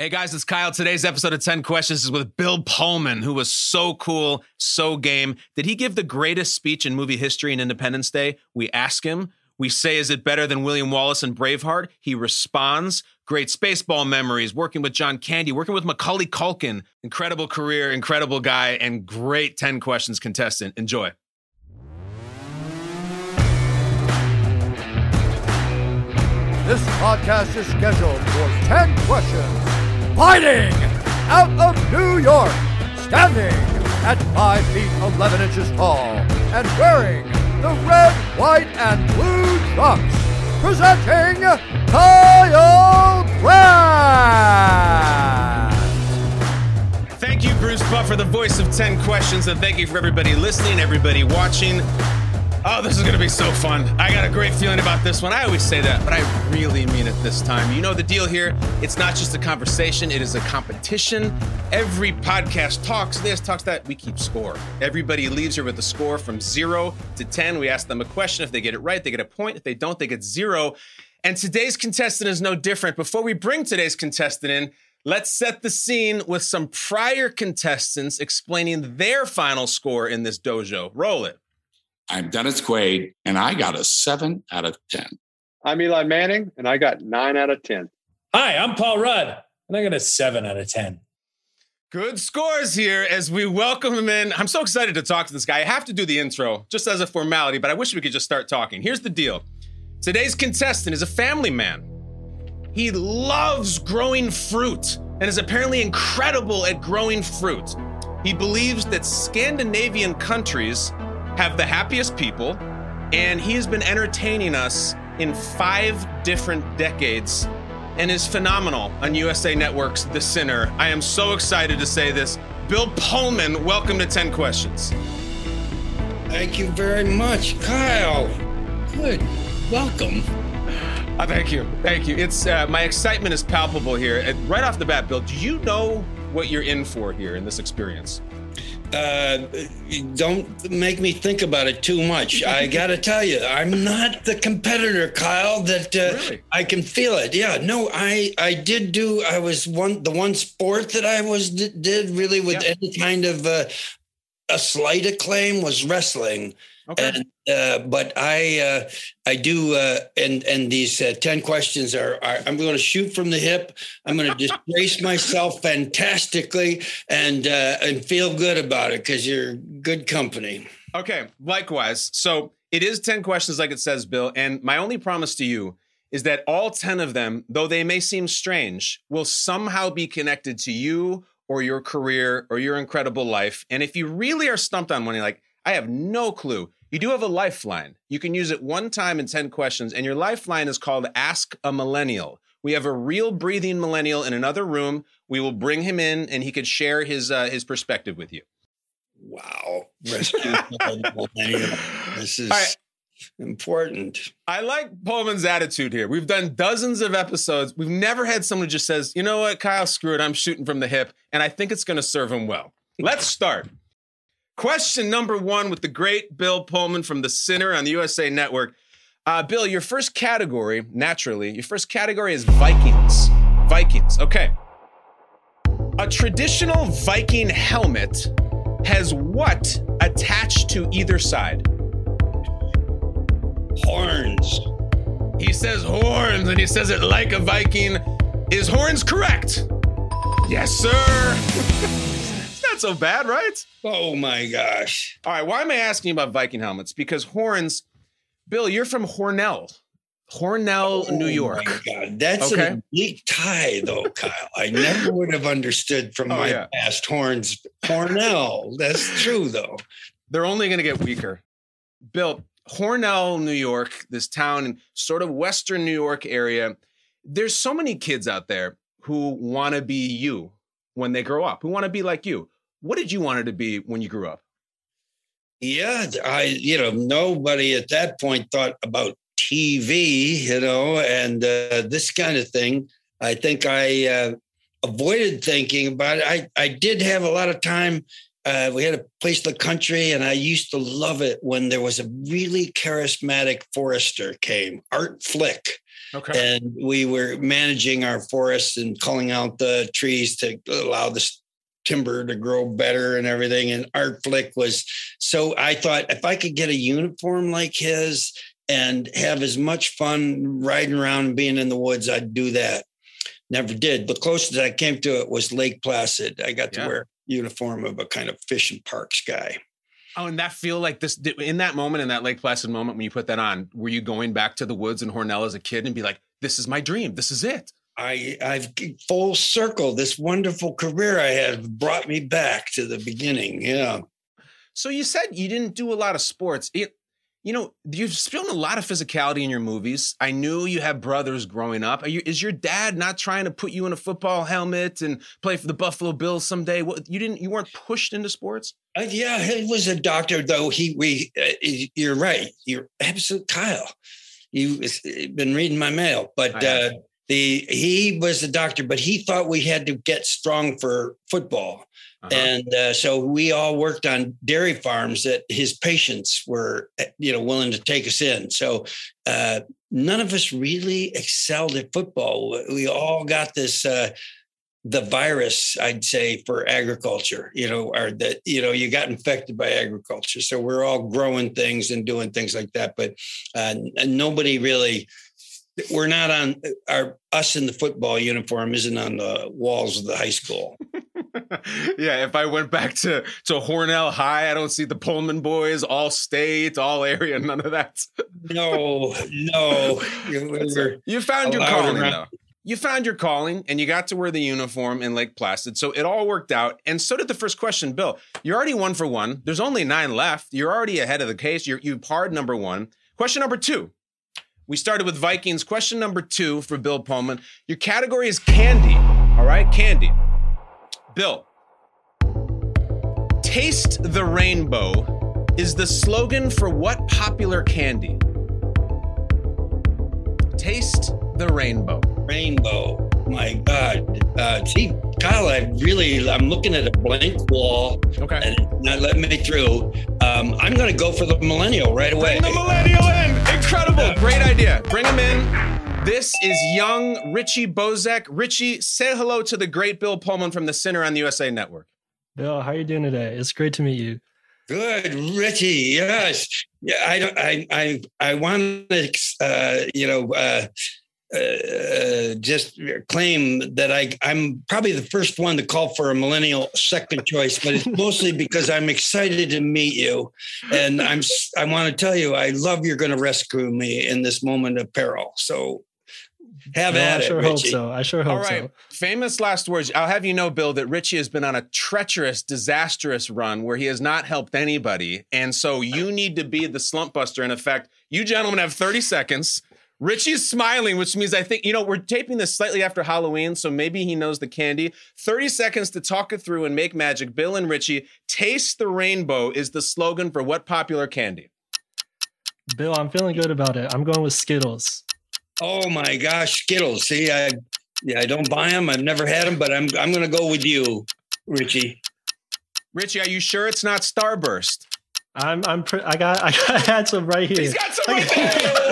Hey guys, it's Kyle. Today's episode of 10 Questions is with Bill Pullman, who was so cool, so game. Did he give the greatest speech in movie history in Independence Day? We ask him. We say, is it better than William Wallace and Braveheart? He responds. Great Spaceball memories, working with John Candy, working with Macaulay Culkin. Incredible career, incredible guy, and great 10 Questions contestant. Enjoy. This podcast is scheduled for 10 questions. Fighting out of New York, standing at 5 feet 11 inches tall, and wearing the red, white, and blue trunks, presenting Kyle Brandt. Thank you, Bruce Buffer, the voice of 10 Questions, and thank you for everybody listening, everybody watching. Oh, this is going to be so fun. I got a great feeling about this one. I always say that, but I really mean it this time. You know the deal here. It's not just a conversation, it is a competition. Every podcast talks this, talks that. We keep score. Everybody leaves here with a score from zero to 10. We ask them a question. If they get it right, they get a point. If they don't, they get zero. And today's contestant is no different. Before we bring today's contestant in, Let's set the scene with some prior contestants explaining their final score in this dojo. Roll it. I'm Dennis Quaid, and I got a seven out of 10. I'm Eli Manning, and I got nine out of 10. Hi, I'm Paul Rudd, and I got a seven out of 10. Good scores here as we welcome him in. I'm so excited to talk to this guy. I have to do the intro just as a formality, but I wish we could just start talking. Here's the deal today's contestant is a family man. He loves growing fruit and is apparently incredible at growing fruit. He believes that Scandinavian countries have the happiest people, and he has been entertaining us in five different decades and is phenomenal on USA Network's The Sinner. I am so excited to say this. Bill Pullman, welcome to 10 Questions. Thank you very much, Kyle. Good. Welcome. Uh, thank you. Thank you. It's uh, my excitement is palpable here. Uh, right off the bat, Bill, do you know what you're in for here in this experience? Uh, don't make me think about it too much. I got to tell you, I'm not the competitor, Kyle. That uh, Really? I can feel it. Yeah, no, I I did do. I was one the one sport that I was did really with Yeah. any kind of uh, a slight acclaim was wrestling. Okay. And uh, but I uh, I do uh, and and these uh, ten questions are, are I'm going to shoot from the hip. I'm going to disgrace myself fantastically and uh, and feel good about it because you're good company. Okay, likewise. So it is 10 questions, like it says, Bill. And my only promise to you is that all 10 of them, though they may seem strange, will somehow be connected to you or your career or your incredible life. And if you really are stumped on one, you're like, I have no clue. You do have a lifeline. You can use it one time in 10 questions, and your lifeline is called Ask a Millennial. We have a real breathing millennial in another room. We will bring him in, and he could share his uh, his perspective with you. Wow, rescue millennial. This is right. important. I like Pullman's attitude here. We've done dozens of episodes. We've never had someone who just says, you know what, Kyle, screw it. I'm shooting from the hip. And I think it's going to serve him well. Let's start. Question number one with the great Bill Pullman from The Sinner on the USA Network. Uh, Bill, your first category, naturally, your first category is Vikings. Vikings. Okay. A traditional Viking helmet has what attached to either side? Horns. He says horns, and he says it like a Viking. Is horns correct? Yes, sir. not so bad, right? Oh my gosh. All right, why am I asking you about Viking helmets? Because horns, Bill, you're from Hornell, Hornell, oh New Oh, York. my God. That's Okay. an tie, though, Kyle. I never would have understood from Oh, my yeah. past horns. Hornell. That's true, though. They're only going to get weaker. Bill, Hornell, New York, this town in sort of Western New York area, there's so many kids out there who want to be you when they grow up, who want to be like you. What did you want it to be when you grew up? Yeah, I, you know, nobody at that point thought about TV, you know, and uh, this kind of thing. I think I uh, avoided thinking about it. I, I did have a lot of time. Uh, we had a place in the country, and I used to love it when there was a really charismatic forester came, Art Flick. Okay. and we were managing our forests and culling out the trees to allow the timber to grow better and everything. And Art Flick was so I thought if I could get a uniform like his and have as much fun riding around and being in the woods, I'd do that. Never did. The closest I came to it was Lake Placid. I got to wear uniform of a kind of fish and parks guy. Oh, and that feel like this in that moment, in that Lake Placid moment when you put that on, were you going back to the woods in Hornell as a kid and be like, "This is my dream. This is it." I I've full circle. This wonderful career I had brought me back to the beginning. Yeah. So you said you didn't do a lot of sports. It, you know, you've shown a lot of physicality in your movies. I knew you had brothers growing up. Are you, is your dad not trying to put you in a football helmet and play for the Buffalo Bills someday? What you didn't? You weren't pushed into sports. Uh, yeah, he was a doctor, though. He, we, uh, you're right. You're absolute, Kyle. You've been reading my mail, but have. uh, the he was the doctor, but he thought we had to get strong for football, Uh-huh. and uh, so we all worked on dairy farms that his patients were, uh, you know, willing to take us in. So uh, none of us really excelled at football. We all got this. Uh, the virus, I'd say, for agriculture, you know, or that, you know, you got infected by agriculture. So we're all growing things and doing things like that. But uh, nobody really, we're not on our, us in the football uniform isn't on the walls of the high school. yeah, if I went back to to Hornell High, I don't see the Pullman boys, all state, all area, none of that. No, no. You- You found your calling around- though. You found your calling and you got to wear the uniform in Lake Placid. So it all worked out. And so did the first question, Bill. You're already one for one. There's only nine left. You're already ahead of the case. You're you parred number one. Question number two. We started with Vikings. Question number two for Bill Pullman. Your category is candy. All right, candy. Bill. Taste the rainbow is the slogan for what popular candy? Taste the rainbow. rainbow. My God. Uh, see, Kyle, I really, I'm looking at a blank wall Okay. and not letting me through. Um, I'm going to go for the millennial right away. Bring the millennial in. Incredible. Great idea. Bring him in. This is young Richie Bozek. Richie, say hello to the great Bill Pullman from the Sinner on the USA Network. Bill, how are you doing today? It's great to meet you. Good, Richie. Yes. Yeah. I don't. I. I. I want to. Uh, you know. Uh, uh, just claim that I, I'm probably the first one to call for a millennial second choice, but it's mostly because I'm excited to meet you, and I'm. s- I want to tell you, I love you're going to rescue me in this moment of peril. So, have Well, at I sure it, hope Richie. so. I sure hope so. All right. so. Famous last words. I'll have you know, Bill, that Richie has been on a treacherous, disastrous run where he has not helped anybody. And so you need to be the slump buster. In effect, you gentlemen have 30 seconds. Richie's smiling, which means I think, you know, we're taping this slightly after Halloween, so maybe he knows the candy. 30 seconds to talk it through and make magic. Bill and Richie, taste the rainbow is the slogan for what popular candy? Bill, I'm feeling good about it. I'm going with Skittles. Oh my gosh, Skittles. See, I yeah, I don't buy them. I've never had them, but I'm I'm going to go with you, Richie. Richie, are you sure it's not Starburst? I'm I'm pre- I got I got I had some right here. He's got some right there.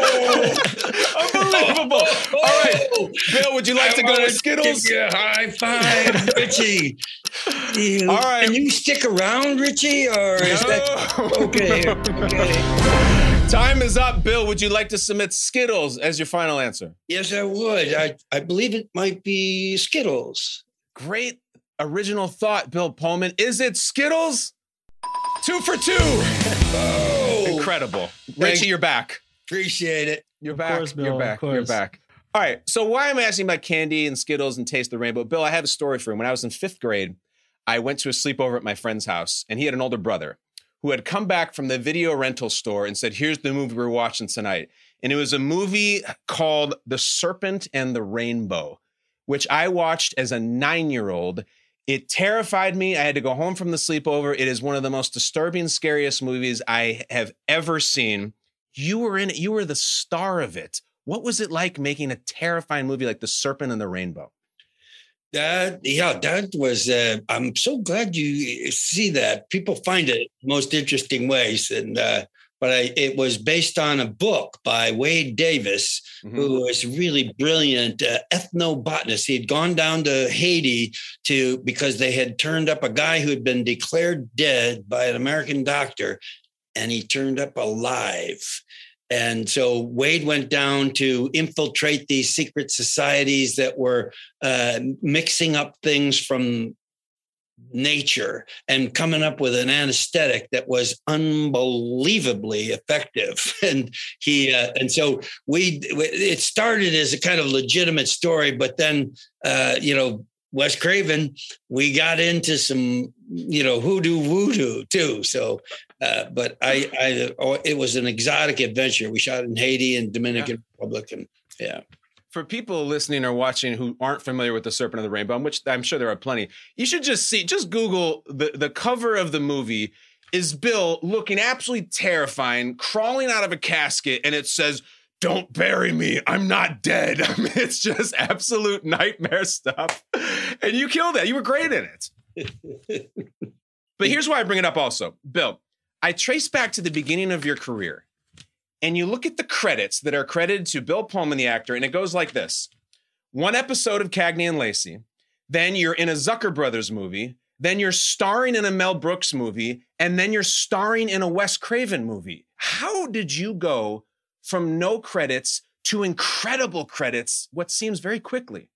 Unbelievable. Oh! All right. Bill, would you like to go with Skittles? Give you a high five, Richie. All right. Can you stick around, Richie, or is that okay? Okay. Time is up. Bill, would you like to submit Skittles as your final answer? Yes, I would. I I believe it might be Skittles. Great original thought, Bill Pullman. Is it Skittles? Two for two. Oh, Incredible. Richie, you're back. appreciate it. You're Of back. course, Bill, You're back. You're back. All right. So why am I asking about candy and Skittles and Taste the Rainbow? Bill, I have a story for you. When I was in fifth grade, I went to a sleepover at my friend's house, and he had an older brother who had come back from the video rental store and said, Here's the movie we're watching tonight. And it was a movie called The Serpent and the Rainbow, which I watched as a nine year old. It terrified me. I had to go home from the sleepover. It is one of the most disturbing, scariest movies I have ever seen. You were in it, you were the star of it. What was it like making a terrifying movie like The Serpent and the Rainbow? That yeah, that was. Uh, I'm so glad you see that. People find it most interesting ways, and uh, but I, it was based on a book by Wade Davis, Mhm. who was really brilliant uh, ethnobotanist. He had gone down to Haiti to because they had turned up a guy who had been declared dead by an American doctor, and he turned up alive. And so Wade went down to infiltrate these secret societies that were uh, mixing up things from nature and coming up with an anesthetic that was unbelievably effective and he uh, and so we it started as a kind of legitimate story but then uh, you know Wes Craven, we got into some, you know, hoodoo voodoo too. So, uh, but I, I, oh, it was an exotic adventure. We shot in Haiti and Dominican Republic, and yeah. For people listening or watching who aren't familiar with the Serpent of the Rainbow, which I'm sure there are plenty, you should just see, just Google the, the cover of the movie is Bill looking absolutely terrifying, crawling out of a casket, and it says, don't bury me. I'm not dead. I mean, it's just absolute nightmare stuff. And you killed that. You were great in it. but here's why I bring it up also. Bill, I trace back to the beginning of your career and you look at the credits that are credited to Bill Pullman, the actor, and it goes like this one episode of Cagney and Lacey, then you're in a Zucker Brothers movie, then you're starring in a Mel Brooks movie, and then you're starring in a Wes Craven movie. How did you go from no credits to incredible credits, what seems very quickly?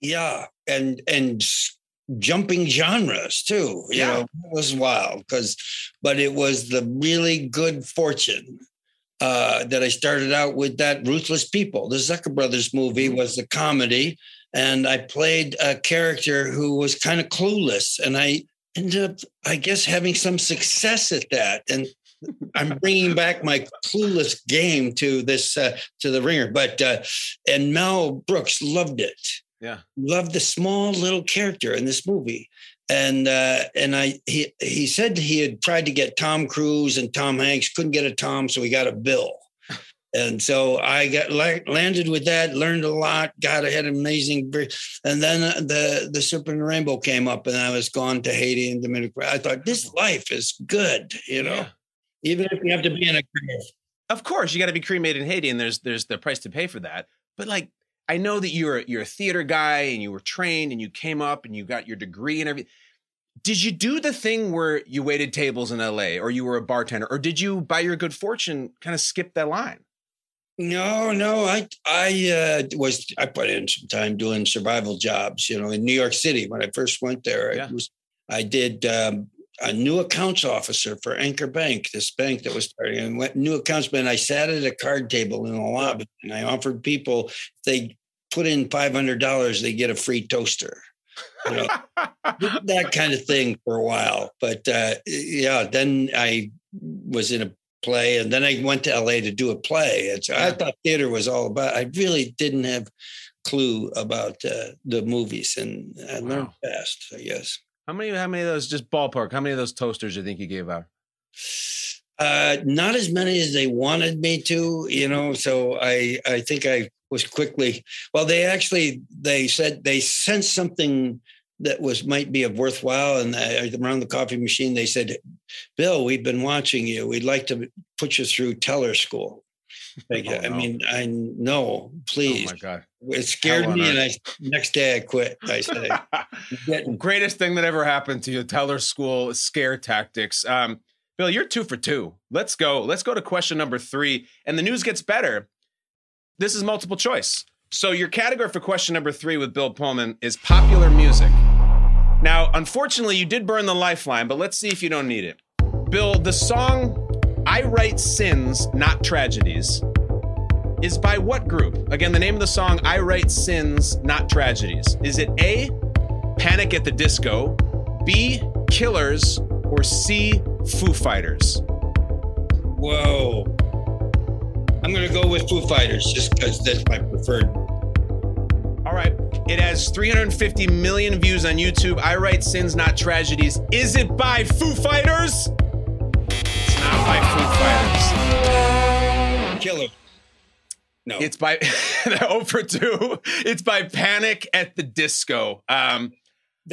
Yeah, and and jumping genres too. You Yeah. know, it was wild because, but it was the really good fortune uh, that I started out with that Ruthless People. The Zucker Brothers movie was the comedy, and I played a character who was kind of clueless, and I ended up, I guess, having some success at that. And I'm bringing back my clueless game to this uh, to the ringer. But uh, and Mel Brooks loved it Yeah. loved the small little character in this movie. And uh, and I he he said he had tried to get Tom Cruise and Tom Hanks couldn't get a Tom, so he got a Bill. And so I got la- landed with that, learned a lot, got had an amazing, and then uh, the the Serpent and Rainbow came up, and I was gone to Haiti and Dominican. I thought this life is good, you know, Yeah. Even if you have to be in a grave. Of course, you got to be cremated in Haiti, and there's there's the price to pay for that. But like, I know that you're you're a theater guy, and you were trained, and you came up, and you got your degree and everything. Did you do the thing where you waited tables in L.A. or you were a bartender, or did you, by your good fortune, kind of skip that line? No, no, I I uh, was I put in some time doing survival jobs, you know, in New York City when I first went there. Yeah. I was I did um, a new accounts officer for Anchor Bank, this bank that was starting, and went new accountsman. I sat at a card table in the lobby, and I offered people if they put in five hundred dollars, they get a free toaster. You know, that kind of thing for a while. But uh, yeah, then I was in a play, and then I went to LA to do a play. And so I thought theater was all about. I really didn't have clue about uh, the movies, and I learned fast. I guess. How many? How many of those? Just ballpark. How many of those toasters you think you gave out? Uh, not as many as they wanted me to, you know. So I, I think I was quickly. Well, they actually they said they sensed something that was might be of worthwhile, and around the coffee machine they said, "Bill, we've been watching you. We'd like to put you through teller school." Like, Oh, I no. mean, I know, Oh please. my god! it scared Hell me, and I next day I quit. I said, Greatest thing that ever happened to you, Teller School scare tactics. Um, Bill, you're two for two. Let's go. Let's go to question number three. And the news gets better. This is multiple choice. So your category for question number three with Bill Pullman is popular music. Now, unfortunately, you did burn the lifeline, but let's see if you don't need it. Bill, the song I Write Sins, Not Tragedies is by what group? Again, the name of the song I Write Sins, Not Tragedies. Is it A, Panic at the Disco, B, Killers, or C, Foo Fighters? whoa. I'm going to go with Foo Fighters just because that's my preferred. All right. It has 350 million views on YouTube. I Write Sins, Not Tragedies. Is it by Foo Fighters? Killer. No. It's by 0 for 2. It's by Panic at the Disco. Um,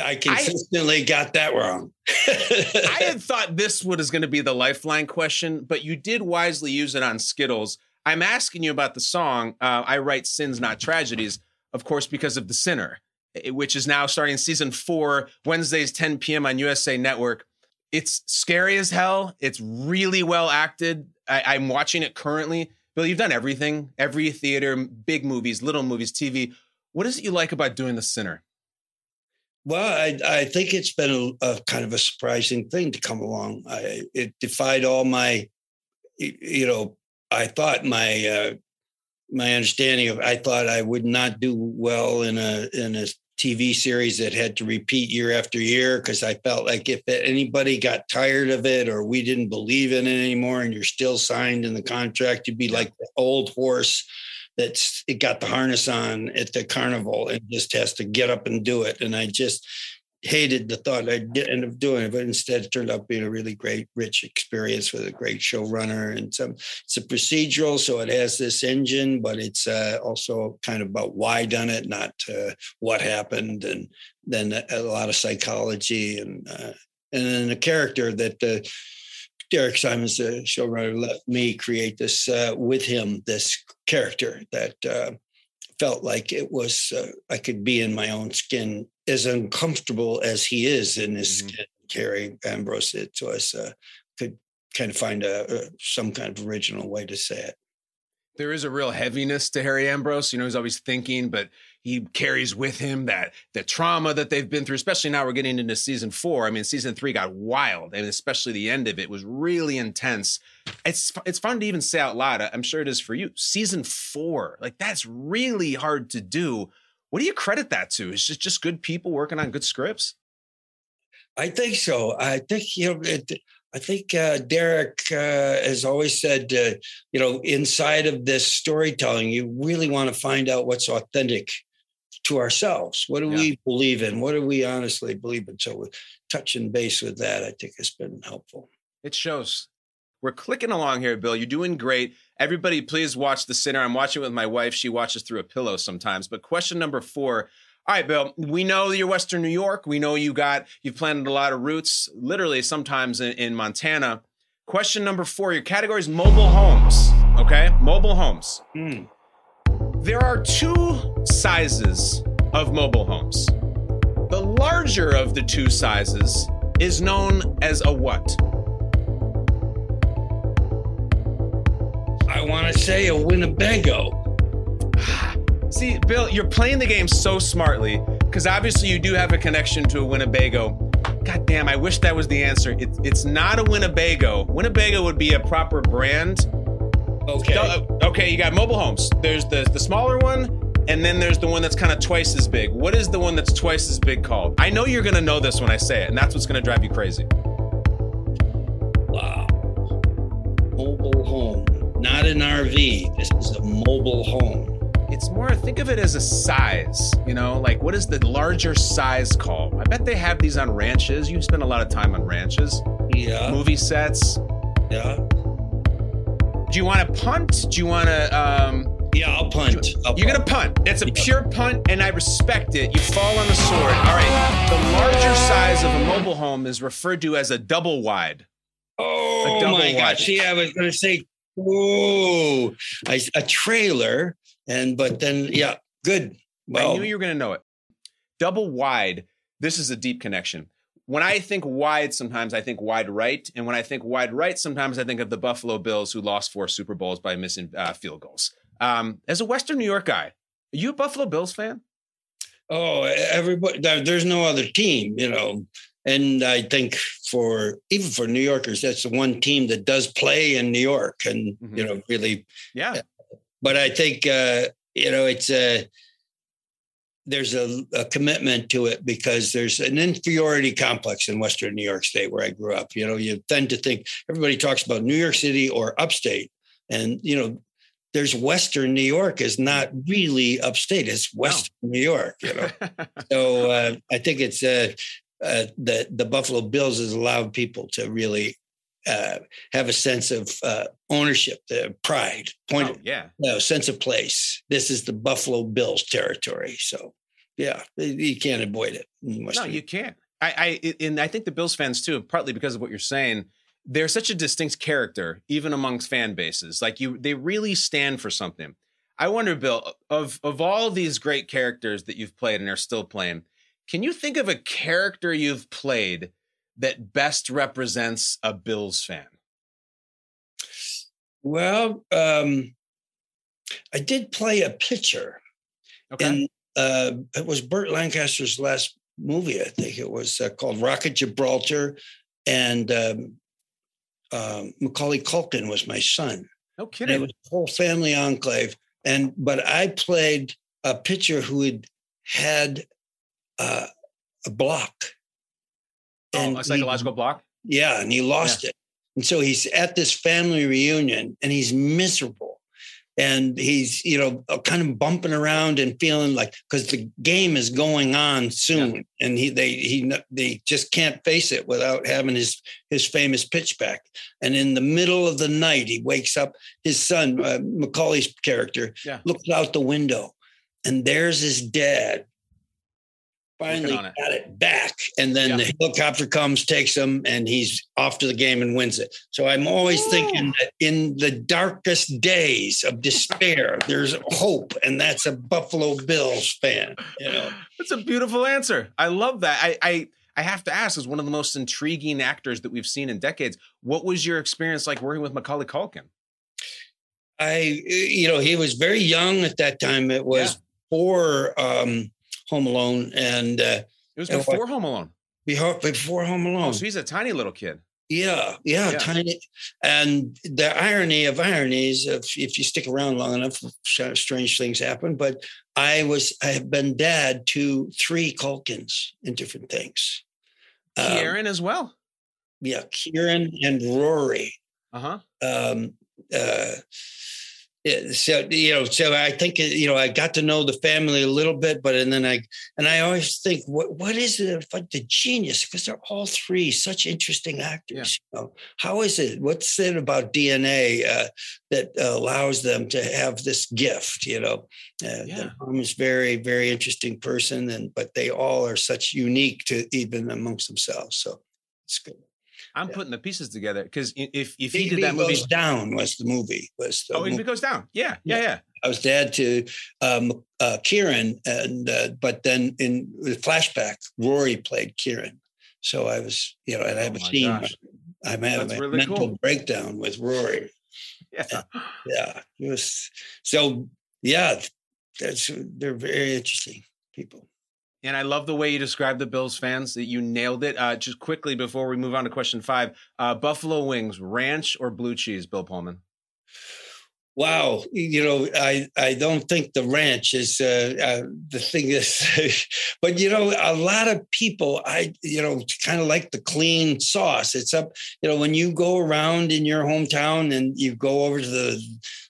I consistently got that wrong. I had thought this was going to be the lifeline question, but you did wisely use it on Skittles. I'm asking you about the song. Uh, I write sins, not tragedies, of course, because of the sinner, eh, which is now starting season four, Wednesdays, 10 p.m. on USA Network. It's scary as hell. It's really well acted. I, I'm watching it currently. Bill, you've done everything, every theater, big movies, little movies, TV. What is it you like about doing the sinner? Well, I, I think it's been a, a, kind of a surprising thing to come along. I, it defied all my, you know, I thought my uh, my understanding of I thought I would not do well in a in a TV series that had to repeat year after year because I felt like if anybody got tired of it or we didn't believe in it anymore and you're still signed in the contract, you'd be like the old horse that's it got the harness on at the carnival and just has to get up and do it. And I just hated the thought I'd end up doing it, but instead it turned out being a really great, rich experience with a great showrunner. And some it's a procedural, so it has this engine, but it's uh, also kind of about why done it, not uh, what happened, and then a, lot of psychology and uh, and then a character that uh, Derek Simonds, the showrunner, let me create this uh, with him, this character that uh, felt like it was, uh, I could be in my own skin, as uncomfortable as he is in his mm-hmm. skin, Harry Ambrose. It was, uh, could kind of find a, a, some kind of original way to say it there is a real heaviness to Harry Ambrose. You know, he's always thinking, but he carries with him that the trauma that they've been through. Especially now we're getting into season four. I mean, season three got wild, and especially the end of it was really intense. It's it's fun to even say out loud. I'm sure it is for you. Season four, like that's really hard to do. What do you credit that to? Is just just good people working on good scripts? I think so. I think you know. It, I think uh, Derek uh, has always said, uh, you know, inside of this storytelling, you really want to find out what's authentic to ourselves. What do yeah. we believe in? What do we honestly believe in? So, touching base with that, I think has been helpful. It shows. We're clicking along here, Bill. You're doing great. Everybody, please watch The Sinner. I'm watching with my wife. She watches through a pillow sometimes. But question number four all right, Bill. We know you're Western New York. We know you got you've planted a lot of roots, literally sometimes in, in Montana. Question number four: Your category is mobile homes. Okay, mobile homes. Mm. There are two sizes of mobile homes. The larger of the two sizes is known as a what? I want to say a Winnebago. See, Bill, you're playing the game so smartly because obviously you do have a connection to a Winnebago. God damn, I wish that was the answer. It, it's not a Winnebago. Winnebago would be a proper brand. Okay. Okay, you got mobile homes. There's the the smaller one, and then there's the one that's kind of twice as big. What is the one that's twice as big called? I know you're gonna know this when I say it, and that's what's gonna drive you crazy. Wow. Mobile home, not an RV. This is a mobile home it's more think of it as a size you know like what is the larger size called i bet they have these on ranches you spend a lot of time on ranches yeah movie sets yeah do you want to punt do you want to um yeah, I'll punt. You, are gonna punt. It's a yeah. pure punt, and I respect it. You fall on the sword. All right. The larger size of a mobile home is referred to as a double wide. Oh double my wide. gosh! See, I was gonna say, whoa, a, a trailer and but then, yeah, good. Well, I knew you were going to know it. Double wide. This is a deep connection. When I think wide, sometimes I think wide right, and when I think wide right, sometimes I think of the Buffalo Bills who lost four Super Bowls by missing uh, field goals. Um, as a Western New York guy, are you a Buffalo Bills fan? Oh, everybody. There's no other team, you know. And I think for even for New Yorkers, that's the one team that does play in New York, and mm-hmm. you know, really, yeah, but I think uh, you know it's a there's a, a, commitment to it because there's an inferiority complex in Western New York State where I grew up. You know, you tend to think everybody talks about New York City or upstate, and you know, there's Western New York is not really upstate; it's Western no. New York. You know, so uh, I think it's uh, uh, the the Buffalo Bills has allowed people to really uh, have a sense of uh, ownership, the pride, point, oh, yeah, no sense of place. This is the Buffalo Bills territory. So Yeah, you can't avoid it. No, you can't. I, I, and I think the Bills fans too, partly because of what you're saying. They're such a distinct character, even amongst fan bases. Like you, they really stand for something. I wonder, Bill, of of all these great characters that you've played and are still playing, can you think of a character you've played that best represents a Bills fan? Well, um, I did play a pitcher, Okay. and uh, it was Burt Lancaster's last movie. I think it was uh, called Rocket Gibraltar, and um, um, Macaulay Culkin was my son. no And it was a whole family enclave. And but I played a pitcher who had had uh, a block. oh, he- a psychological block. yeah, and he lost it. And so he's at this family reunion and he's miserable. And he's, you know, uh, kind of bumping around and feeling like because the game is going on soon, and he they he they just can't face it without having his his famous pitch back. And in the middle of the night, he wakes up. His son, uh, Macaulay's character, Yeah. looks out the window, and there's his dad. Finally got it back, and then Yeah. the helicopter comes, takes him, and he's off to the game and wins it. So I'm always thinking that in the darkest days of despair, there's hope, and that's a Buffalo Bills fan. You know, That's a beautiful answer. I love that. I, I I have to ask, as one of the most intriguing actors that we've seen in decades, what was your experience like working with Macaulay Culkin? I you know he was very young at that time. It was before um, Home Alone and uh, It was before Home Alone. before before Home Alone. Oh, so he's a tiny little kid. Yeah, yeah, Yeah. tiny. And the irony of ironies, if if you stick around long enough, strange things happen. But I was, I have been dad to three Culkins in different things. Um, Kieran as well. yeah, Kieran and Rory. Uh huh. Um, uh, so you know, so I think you know, I got to know the family a little bit, but and then I and I always think, what what is it about the genius? Because they're all three such interesting actors. You know, how is it? What's it about DNA uh, that allows them to have this gift? You know, uh, Yeah. the mom is very very interesting person, and but they all are such unique to even amongst themselves. So it's good. I'm Yeah. putting the pieces together because if if he did that movie, goes down was the movie. Was the oh, movie. it goes down. Yeah, yeah, yeah. I was dad to um, uh, Kieran, and uh, but then in the flashback, Rory played Kieran. So I was, you know, and I have Oh a scene. gosh. I'm having a really mental cool. breakdown with Rory. Yeah. Yeah, it was so. Yeah, that's they're very interesting people. And I love the way you described the Bills fans. That you nailed it. Uh, just quickly before we move on to question five, uh, Buffalo wings, ranch or blue cheese, Bill Pullman. Wow, you know, I I don't think the ranch is uh, uh, the thing is, but you know, a lot of people, I you know, kind of like the clean sauce. It's up, you know, when you go around in your hometown and you go over to the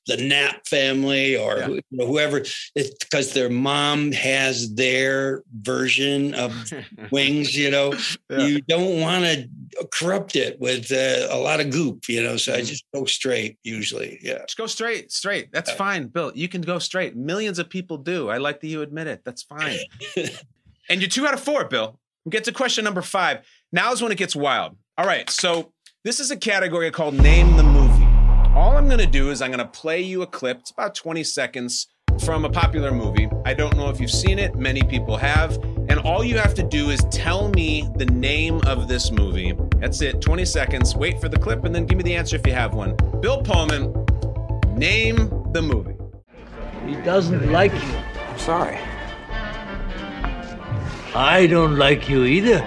the Knapp family or Yeah. who- you know, whoever, it's because their mom has their version of wings. You know, Yeah. you don't want to corrupt it with uh, a lot of goop. You know, so I Mhm. just go straight usually. Yeah. Just go straight, straight. That's Yeah. fine, Bill. You can go straight. Millions of people do. I like that you admit it. That's fine. and you're two out of four, Bill. We get to question number five. Now is when it gets wild. All right. So this is a category called Name the Movie. All I'm going to do is I'm going to play you a clip. It's about 20 seconds from a popular movie. I don't know if you've seen it. Many people have. And all you have to do is tell me the name of this movie. That's it. 20 seconds. Wait for the clip and then give me the answer if you have one. Bill Pullman, name the movie. He doesn't like you. I'm sorry. I don't like you either.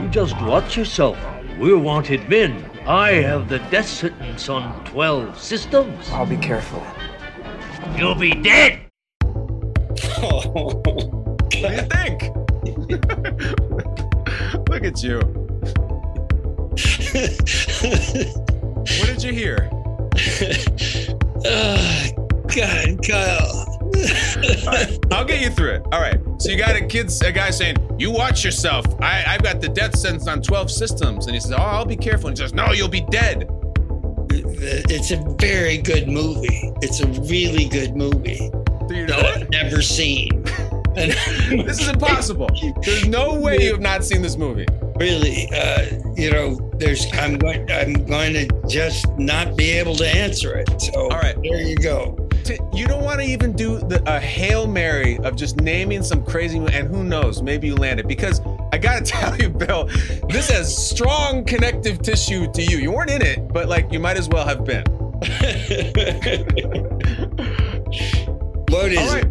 You just watch yourself. We're wanted men. I have the death sentence on 12 systems. I'll be careful. You'll be dead. Oh, What do you think? Look at you. What did you hear? Ah, God, Kyle. Right, I'll get you through it. All right. So you got a kid's a guy saying, "You watch yourself. I, I've got the death sentence on 12 systems," and he says, "Oh, I'll be careful." And he says, "No, you'll be dead." It's a very good movie. It's a really good movie Do you know that it? I've never seen. This is impossible. There's no way you have not seen this movie. really, uh, you know, there's I'm going I'm going to just not be able to answer it. So All right. there you go. T- You don't want to even do the, a hail mary of just naming some crazy, and who knows, maybe you land it because I gotta tell you, Bill, this has strong connective tissue to you. You weren't in it, but like you might as well have been. what is All right.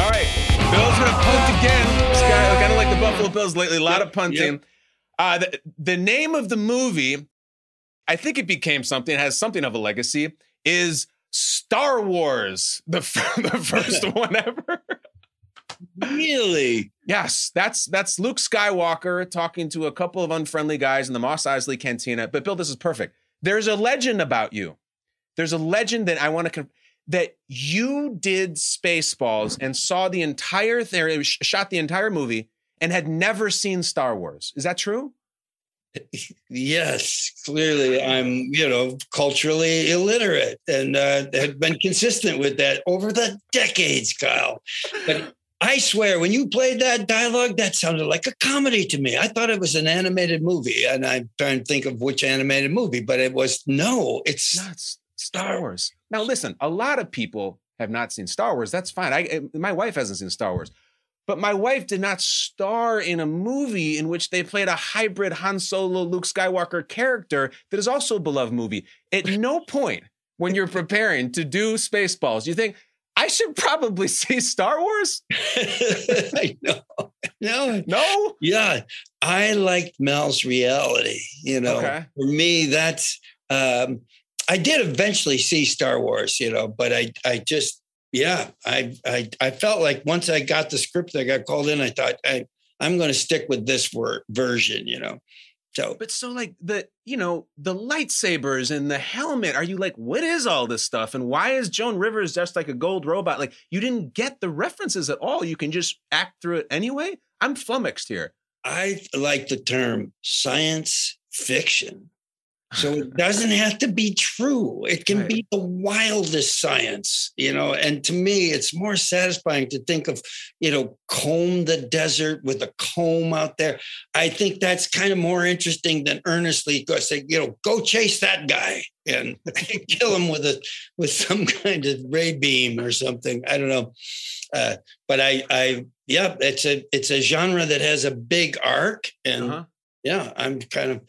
All right. Bill's to punt again. This guy, kind of like the Buffalo Bills lately, a lot Yep, of punting. yep. Uh, the, the name of the movie, I think it became something, has something of a legacy, is Star Wars, the, f- the first one ever. really? Yes, that's that's Luke Skywalker talking to a couple of unfriendly guys in the Mos Eisley Cantina. But Bill, this is perfect. There's a legend about you. There's a legend that I want to con- that you did Spaceballs and saw the entire thing, sh- shot the entire movie, and had never seen Star Wars. Is that true? Yes, clearly I'm, you know, culturally illiterate and uh, have been consistent with that over the decades, Kyle. But I swear, when you played that dialogue, that sounded like a comedy to me. I thought it was an animated movie, and I'm trying to think of which animated movie, but it was no, it's not Star Wars. Now, listen, a lot of people have not seen Star Wars. That's fine. I, my wife hasn't seen Star Wars, but my wife did not star in a movie in which they played a hybrid Han Solo, Luke Skywalker character that is also a beloved movie. At no point when you're preparing to do Spaceballs, you think I should probably see Star Wars. I know. No, No. yeah, I liked Mel's reality. You know, Okay. for me, that's. Um, I did eventually see Star Wars, you know, but I, I just, yeah, I, I, I felt like once I got the script, I got called in. I thought I, I'm going to stick with this wor- version, you know. So But so like the you know the lightsabers and the helmet, are you like what is all this stuff and why is Joan Rivers just like a gold robot? Like you didn't get the references at all. You can just act through it anyway. I'm flummoxed here. I like the term science fiction. So it doesn't have to be true. It can Right. be the wildest science, you know. And to me, it's more satisfying to think of, you know, comb the desert with a comb out there. I think that's kind of more interesting than earnestly go say, you know, go chase that guy and kill him with a with some kind of ray beam or something. I don't know. Uh, but I, I, yeah, it's a it's a genre that has a big arc, and Uh-huh. Yeah, I'm kind of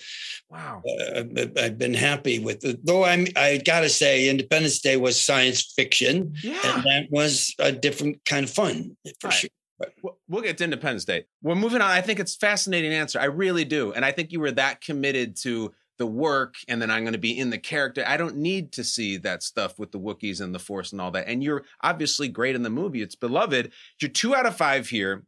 Wow. uh, I've been happy with it. Though I'm, I gotta say, Independence Day was science fiction, Yeah. and that was a different kind of fun for Right. sure. We'll- We'll get to Independence Day. We're moving on. I think it's a fascinating answer. I really do. And I think you were that committed to the work and then I'm going to be in the character. I don't need to see that stuff with the Wookiees and the Force and all that. And you're obviously great in the movie. It's beloved. You're two out of five here.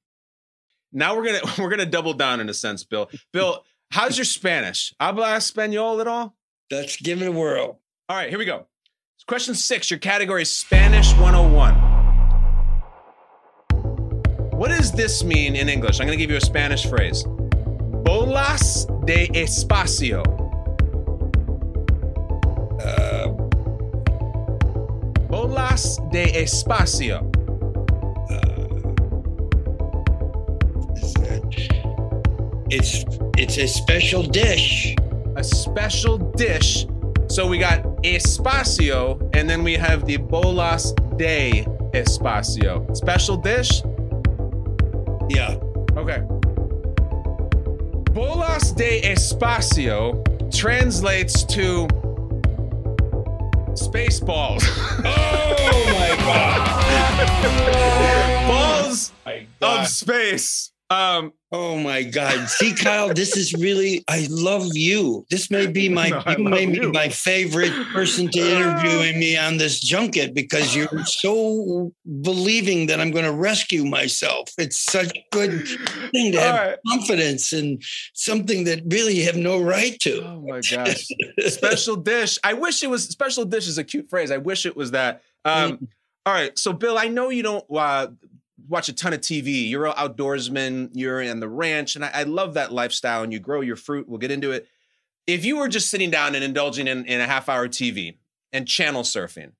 Now we're gonna we're gonna double down in a sense, Bill. Bill, how's your Spanish? Habla español at all? Let's give it a whirl. All right, here we go. Question six. Your category is Spanish 101. What does this mean in English? I'm going to give you a Spanish phrase. Bolas de espacio. Uh, Bolas de espacio. It's it's a special dish. A special dish. So we got espacio, and then we have the bolas de espacio. Special dish? Yeah. Okay. Bolas de espacio translates to spaceballs. Oh my god. Balls oh my of space. Um, Oh my God. See, Kyle, this is really, I love you. This may be my, no, you may be you. my favorite person to interviewing me on this junket because you're so believing that I'm going to rescue myself. It's such a good thing to all have right. confidence in something that really you have no right to. Oh my gosh. special dish. I wish it was special dish is a cute phrase. I wish it was that. Um, all right. So, Bill, I know you don't uh, watch a ton of TV. You're an outdoorsman. You're in the ranch, and I, I love that lifestyle. And you grow your fruit. We'll get into it. If you were just sitting down and indulging in, in a half hour TV and channel surfing,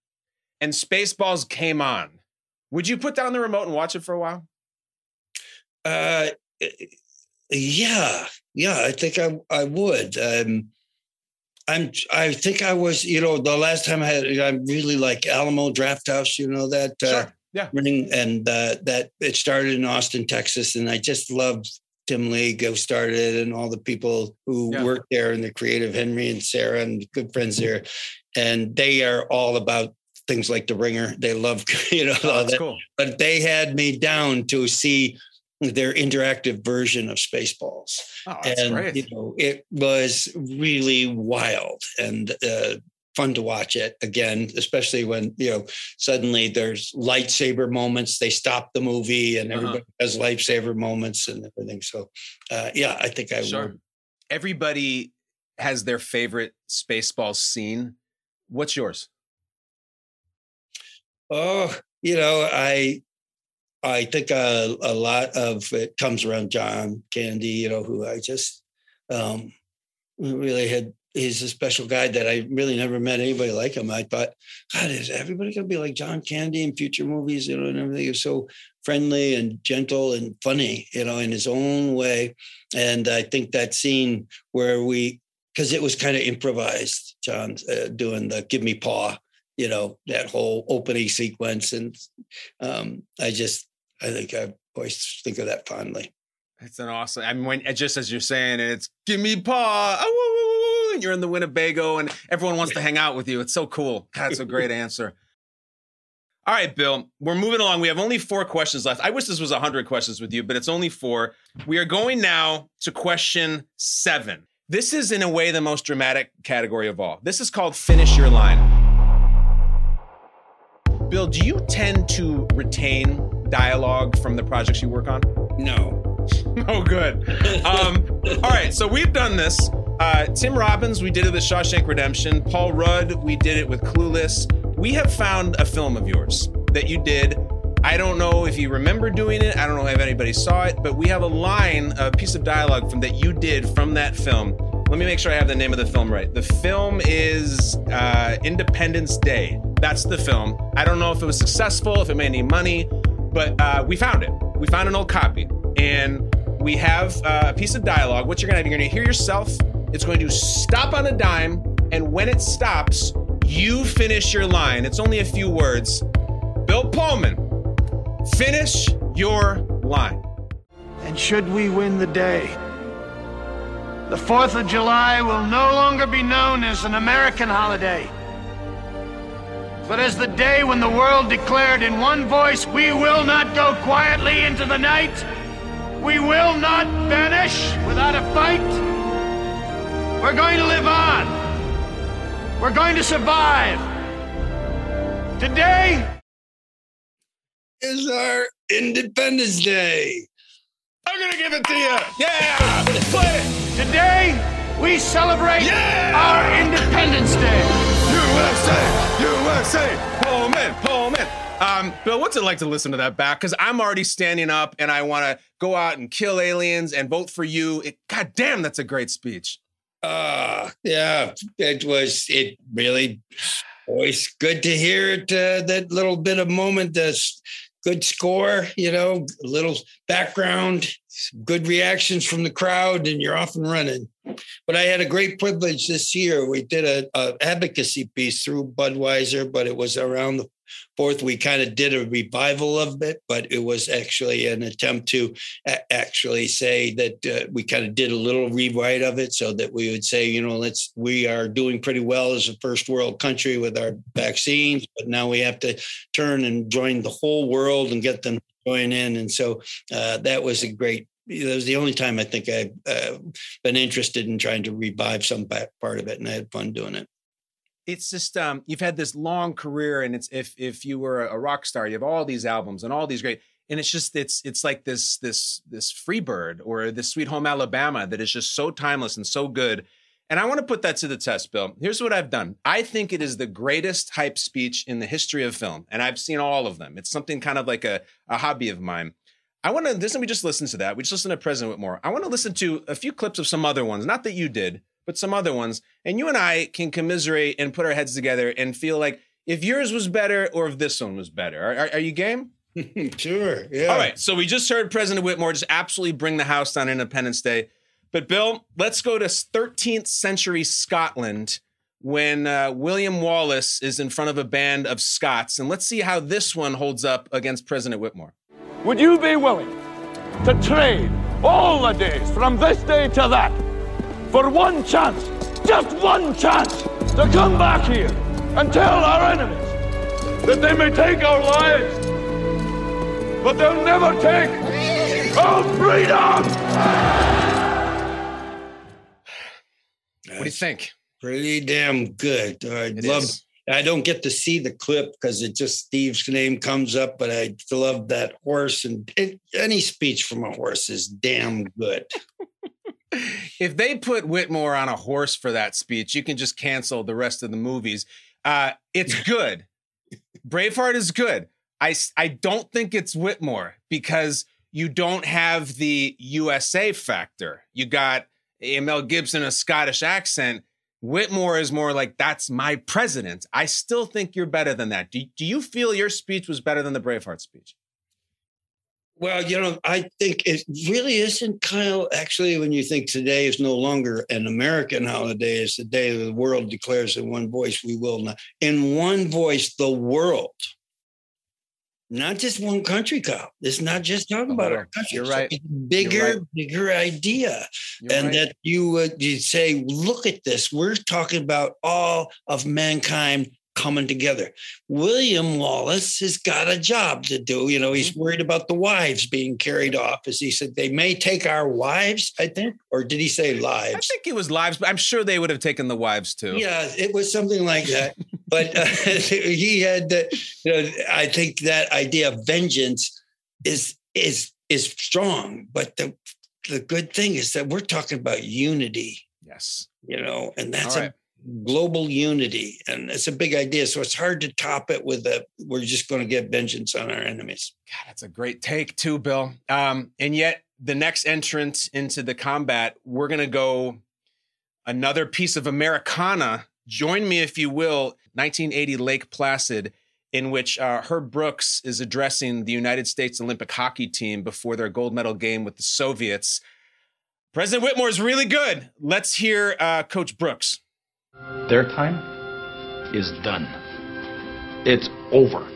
and Spaceballs came on, would you put down the remote and watch it for a while? Uh, yeah, yeah, I think I I would. Um, I'm. I think I was. You know, the last time I had, I'm really like Alamo Drafthouse. You know that. Uh, Sure. Yeah. Running and uh, that it started in Austin, Texas, and I just loved Tim League who started and all the people who Yeah. worked there and the creative Henry and Sarah and good friends there, and they are all about things like the Ringer. They love you know Oh, that's that cool. but they had me down to see their interactive version of Spaceballs, Oh, and great. you know it was really wild and uh, fun to watch it again, especially when you know suddenly there's lightsaber moments. They stop the movie and Uh-huh. everybody has lightsaber moments and everything. So uh, yeah, I think I Sure. would. Everybody has their favorite Spaceballs scene. What's yours? Oh, you know, I I think a, a lot of it comes around John Candy, you know, who I just um, really had. He's a special guy that I really never met anybody like him. I thought, God, is everybody gonna be like John Candy in future movies? You know, and everything. Was so friendly and gentle and funny, you know, in his own way. And I think that scene where we, because it was kind of improvised, John uh, doing the "Give Me Paw," you know, that whole opening sequence. And um, I just, I think I always think of that fondly. It's an awesome. I mean, when just as you're saying it, it's give me paw. Oh, and you're in the Winnebago, and everyone wants to hang out with you. It's so cool. That's a great answer. All right, Bill, we're moving along. We have only four questions left. I wish this was 100 questions with you, but it's only four. We are going now to question seven. This is, in a way, the most dramatic category of all. This is called Finish Your Line. Bill, do you tend to retain dialogue from the projects you work on? No. Oh, good. Um, all right, so we've done this. Uh, Tim Robbins, we did it with Shawshank Redemption. Paul Rudd, we did it with Clueless. We have found a film of yours that you did. I don't know if you remember doing it. I don't know if anybody saw it, but we have a line, a piece of dialogue from that you did from that film. Let me make sure I have the name of the film right. The film is uh, Independence Day. That's the film. I don't know if it was successful, if it made any money, but uh, we found it. We found an old copy, and we have uh, a piece of dialogue. What you're gonna have, you're gonna hear yourself. It's going to stop on a dime, and when it stops, you finish your line. It's only a few words. Bill Pullman, finish your line. And should we win the day, the 4th of July will no longer be known as an American holiday, but as the day when the world declared in one voice, we will not go quietly into the night. We will not vanish without a fight. We're going to live on. We're going to survive. Today, Is our Independence Day. I'm gonna give it to you. Yeah, play it. today, we celebrate Yeah! our Independence Day. USA, USA, Pullman, Pullman. Um, Bill, what's it like to listen to that back? Because I'm already standing up and I want to go out and kill aliens and vote for you. It, God damn, that's a great speech. Ah, yeah, it was. It really always good to hear it. Uh, that little bit of moment, that's good score. You know, a little background, good reactions from the crowd, and you're off and running. But I had a great privilege this year. We did a, a advocacy piece through Budweiser, but it was around the fourth. We kind of did a revival of it, but it was actually an attempt to a- actually say that uh, we kind of did a little rewrite of it so that we would say, you know, let's we are doing pretty well as a first world country with our vaccines, but now we have to turn and join the whole world and get them to join in. And so uh, that was a great. That was the only time I think I've uh, been interested in trying to revive some part of it, and I had fun doing it. It's just um, you've had this long career, and it's if if you were a rock star, you have all these albums and all these great, and it's just it's it's like this this this Freebird or this Sweet Home Alabama that is just so timeless and so good. And I want to put that to the test, Bill. Here's what I've done. I think it is the greatest hype speech in the history of film, and I've seen all of them. It's something kind of like a, a hobby of mine. I want to. Let me just listen to that. We just listen to President Whitmore. I want to listen to a few clips of some other ones, not that you did, but some other ones, and you and I can commiserate and put our heads together and feel like if yours was better or if this one was better. Are, are, are you game? sure. Yeah. All right. So we just heard President Whitmore just absolutely bring the house down Independence Day. But Bill, let's go to 13th century Scotland when uh, William Wallace is in front of a band of Scots. And let's see how this one holds up against President Whitmore. Would you be willing to trade all the days from this day to that for one chance, just one chance, to come back here and tell our enemies that they may take our lives, but they'll never take our freedom? What do you think? Pretty damn good. I love. is. I don't get to see the clip because it just Steve's name comes up, but I love that horse, and it, any speech from a horse is damn good. If they put Whitmore on a horse for that speech, you can just cancel the rest of the movies. Uh, it's good. Braveheart is good. I, I don't think it's Whitmore because you don't have the USA factor. You got Mel Gibson, a Scottish accent. Whitmore is more like, that's my president. I still think you're better than that. Do, do you feel your speech was better than the Braveheart speech? Well, you know, I think it really isn't, Kyle. Actually, when you think today is no longer an American holiday, it's the day the world declares in one voice, we will not. In one voice, the world. Not just one country, Kyle. It's not just talking about uh-huh. our country. You're It's right. a bigger, right. bigger idea. You're and right. that you would you say, look at this. We're talking about all of mankind coming together. William Wallace has got a job to do. You know, Mm-hmm. he's worried about the wives being carried off. As he said, they may take our wives, I think. Or did he say lives? I think it was lives, but I'm sure they would have taken the wives too. Yeah, it was something like that. but uh, he had, the, you know, I think that idea of vengeance is is is strong. But the the good thing is that we're talking about unity, Yes. you know, and that's right. Global unity, and it's a big idea. So it's hard to top it with a we're just going to get vengeance on our enemies. God, that's a great take too, Bill. Um, and yet the next entrance into the combat, we're gonna go another piece of Americana. Join me, if you will, 1980 Lake Placid, in which uh, Herb Brooks is addressing the United States Olympic hockey team before their gold medal game with the Soviets. President Whitmore is really good. Let's hear uh, Coach Brooks. Their time is done. It's over.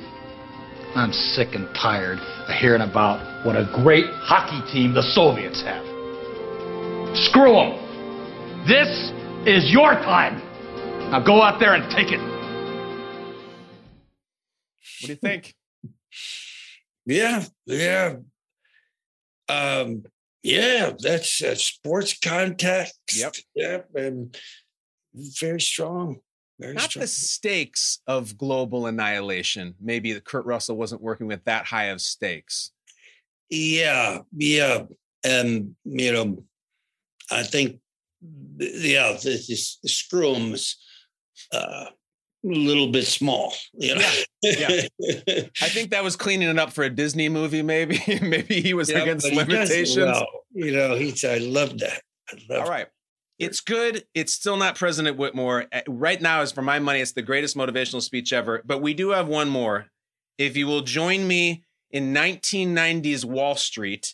I'm sick and tired of hearing about what a great hockey team the Soviets have. Screw them. This is your time. Now go out there and take it. What do you think? Yeah, yeah. Um, yeah, that's uh, sports context. Yep. Yep. And very strong. Very Not strong. the stakes of global annihilation. Maybe that Kurt Russell wasn't working with that high of stakes. Yeah, yeah. And, you know, I think, yeah, this, this screw uh, a little bit small, you know? Yeah. I think that was cleaning it up for a Disney movie. Maybe, maybe he was Yeah, against but he does it limitations. well. You know, he's, I love that. I love All right. It's good. It's still not President Whitmore. Uh, Right now, is for my money, it's the greatest motivational speech ever. But we do have one more. If you will join me in 1990s Wall Street,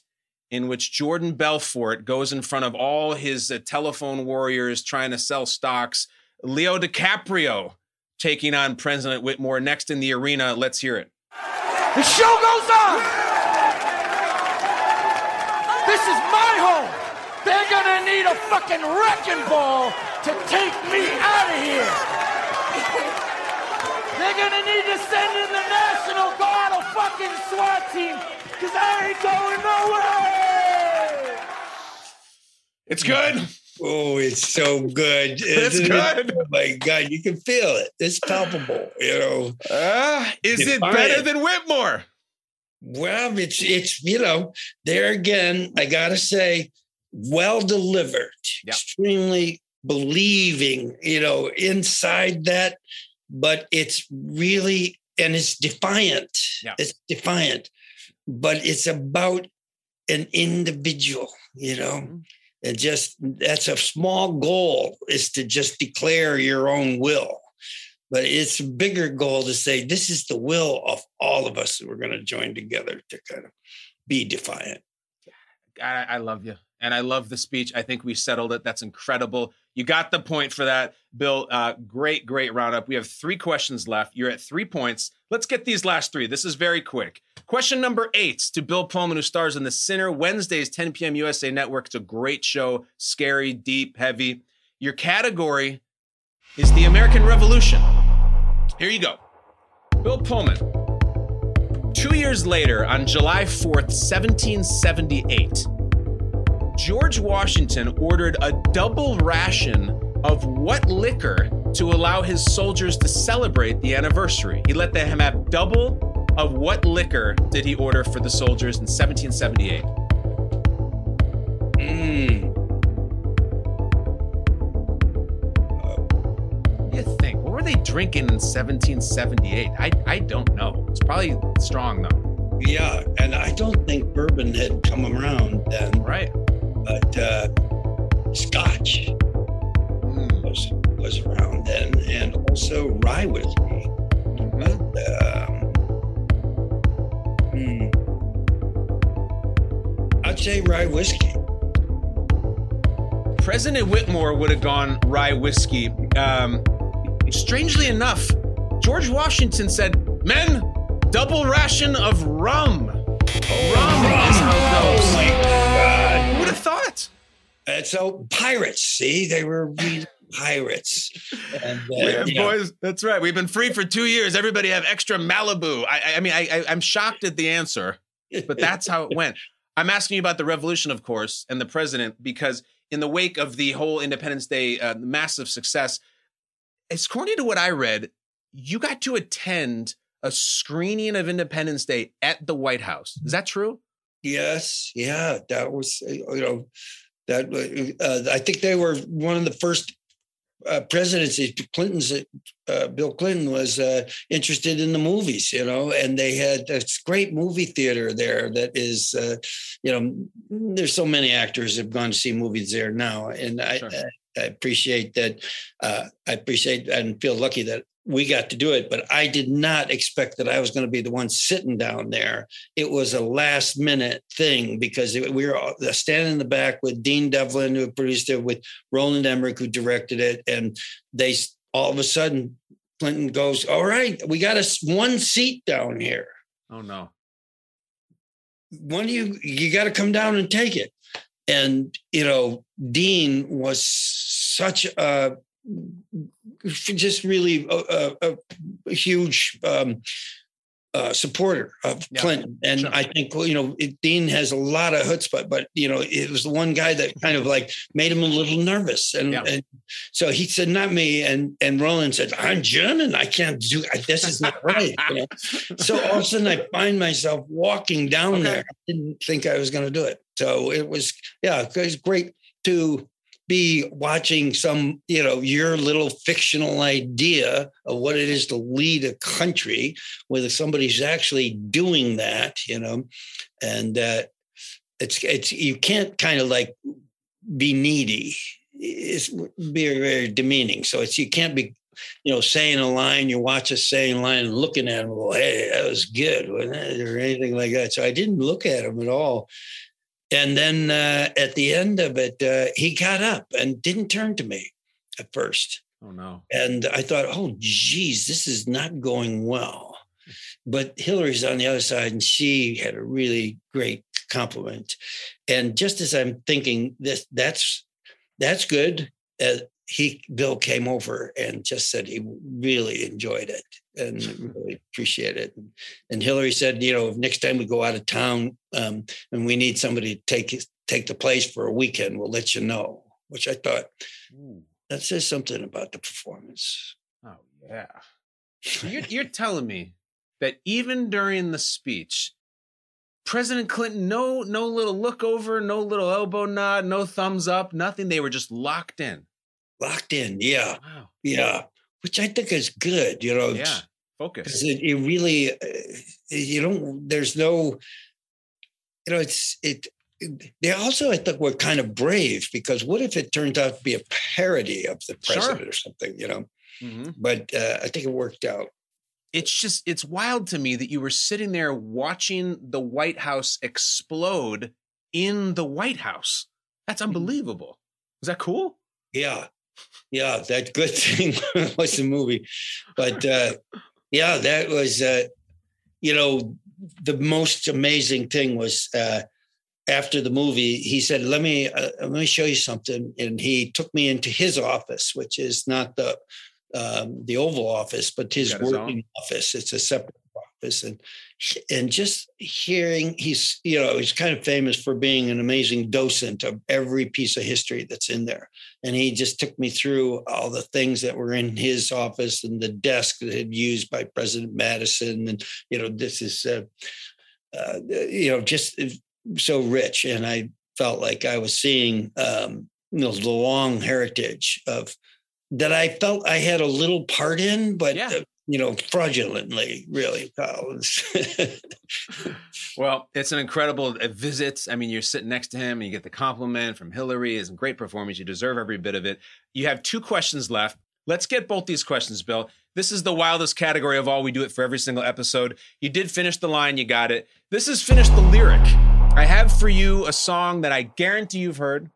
in which Jordan Belfort goes in front of all his uh, telephone warriors trying to sell stocks, Leo DiCaprio taking on President Whitmore next in the arena. Let's hear it. The show goes on! This is my home! They're gonna need a fucking wrecking ball to take me out of here! They're gonna need to send in the National Guard or fucking SWAT team, because I ain't going nowhere! It's good. Oh, it's so good. It's Isn't it? good. Oh my God, you can feel it. It's palpable, you know. Uh, is it Defiant. better than Whitmore? Well, it's it's you know, there again, I gotta say, well delivered, extremely believing, you know, inside that, but it's really and it's defiant. Yeah. It's defiant, but it's about an individual, you know. Mm-hmm. And just that's a small goal is to just declare your own will. but it's a bigger goal to say this is the will of all of us that we're going to join together to kind of be defiant. I, I love you. And I love the speech. I think we settled it. That's incredible. You got the point for that, Bill. Uh, great, great roundup. We have three questions left. You're at three points. Let's get these last three. This is very quick. Question number eight to Bill Pullman, who stars in The Sinner, Wednesdays, 10 p.m. USA Network. It's a great show, scary, deep, heavy. Your category is the American Revolution. Here you go. Bill Pullman. Two years later, on July 4th, 1778, George Washington ordered a double ration of what liquor to allow his soldiers to celebrate the anniversary. He let them have double of what liquor did he order for the soldiers in 1778? Mm. What do you think? What were they drinking in 1778? I, I don't know. It's probably strong though. Yeah, and I don't think bourbon had come around then. Right. But uh, Scotch was was around then, and also rye whiskey. But, um, hmm. I'd say rye whiskey. President Whitmore would have gone rye whiskey. Um, strangely enough, George Washington said, Men, double ration of rum. rum is how it goes. Have thought? And so pirates, see, they were pirates. And, uh, Yeah, you know, boys, that's right. We've been free for two years. Everybody have extra Malibu. I, I- mean, I, I, I'm shocked at the answer, but that's how it went. I'm asking you about the revolution, of course, and the president, because in the wake of the whole Independence Day uh, massive success, it's according to what I read, you got to attend a screening of Independence Day at the White House. Is that true? Yes, yeah, that was uh, you know that uh, I think they were one of the first uh, presidencies. Clinton's uh, Bill Clinton was uh, interested in the movies, you know, and they had this great movie theater there. That is, uh, you know, there's so many actors have gone to see movies there now, and I, I, I appreciate that. Uh, I appreciate and feel lucky that we got to do it, but I did not expect that I was going to be the one sitting down there. It was a last minute thing because we were standing in the back with Dean Devlin, who produced it, with Roland Emmerich, who directed it. And they all of a sudden, Clinton goes, All right, we got us one seat down here. Oh no. When do you, you got to come down and take it. And, you know, Dean was such a, just really a, a, a huge um, uh, supporter of Yeah, Clinton, and sure. I think you know it, Dean has a lot of chutzpah, but you know it was the one guy that kind of like made him a little nervous, and, Yeah. and so he said, "Not me," and and Roland said, "I'm German, I can't do this. Is not right." you know? So all of a sudden, I find myself walking down Okay. there. I didn't think I was going to do it, so it was yeah, it was great to be watching some, you know, your little fictional idea of what it is to lead a country with somebody who's actually doing that, you know, and uh, it's it's you can't kind of like be needy. It's very very demeaning. So it's you can't be. You know, saying a line, you watch a saying line, and looking at him, well, hey, that was good. Or anything like that. So I didn't look at him at all. And then uh, at the end of it, uh, he got up and didn't turn to me at first. Oh no. And I thought, oh, geez, this is not going well. But Hillary's on the other side, and she had a really great compliment. And just as I'm thinking this, that's that's good. Uh, he Bill came over and just said he really enjoyed it and really appreciate it. And, and Hillary said, you know, next time we go out of town um, and we need somebody to take take the place for a weekend, we'll let you know. Which I thought that says something about the performance. Oh yeah. You're, you're telling me that even during the speech, President Clinton, no, no little look over, no little elbow nod, no thumbs up, nothing. They were just locked in. Locked in, yeah, Wow. yeah. Which I think is good, you know. Yeah. Focus. because it, it really uh, you don't there's no you know it's it they also i think were kind of brave because what if it turns out to be a parody of the Sure. president or something you know Mhm. but uh, I think it worked out. It's just it's wild to me that you were sitting there watching the White House explode in the White House. That's Mm-hmm. unbelievable. Is that cool? Yeah. Yeah, that good thing was the movie. But uh yeah, that was uh you know, the most amazing thing was uh after the movie, he said, "Let me uh, let me show you something," and he took me into his office, which is not the um, the Oval Office, but his Got his working office. It's a separate office, and and just hearing he's you know he's kind of famous for being an amazing docent of every piece of history that's in there, and he just took me through all the things that were in his office and the desk that had used by President Madison, and you know this is. Uh, uh, you know, just so rich, and I felt like I was seeing, um, you know, the long heritage of that. I felt I had a little part in, but uh, you know, fraudulently, really. Kyle. Well, it's an incredible visit. I mean, you're sitting next to him and you get the compliment from Hillary. It's a great performance. You deserve every bit of it. You have two questions left. Let's get both these questions, Bill. This is the wildest category of all. We do it for every single episode. You did finish the line, you got it. This is finish the lyric. I have for you a song that I guarantee you've heard.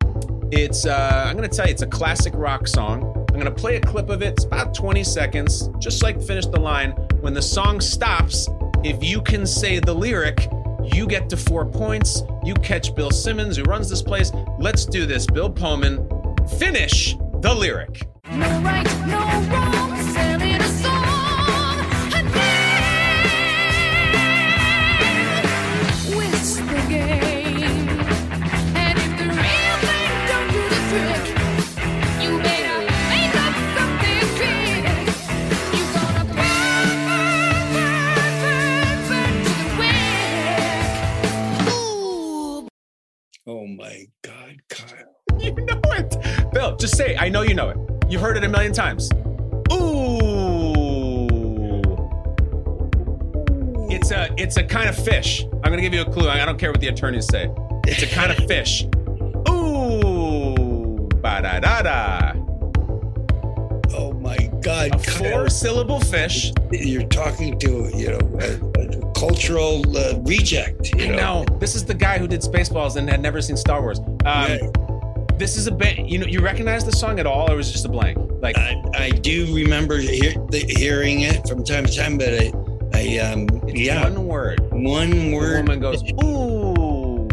It's, uh, I'm going to tell you, it's a classic rock song. I'm going to play a clip of it. It's about 20 seconds, just like finish the line. When the song stops, if you can say the lyric, you get to four points. You catch Bill Simmons, who runs this place. Let's do this. Bill Pullman, finish the lyric. No right, no wrong, you know it. You've heard it a million times. Ooh. It's a it's a kind of fish. I'm gonna give you a clue. I don't care what the attorneys say. It's a kind of fish. Ooh. Ba da da da. Oh my God, A four syllable fish. You're talking to you know a, a cultural uh, reject. You I know. This is the guy who did Spaceballs and had never seen Star Wars. Um, This is a bit. You know, you recognize the song at all, or was it just a blank? Like I, I do remember hear, the, hearing it from time to time, but I, I um, yeah, one word. one The word. woman goes, ooh,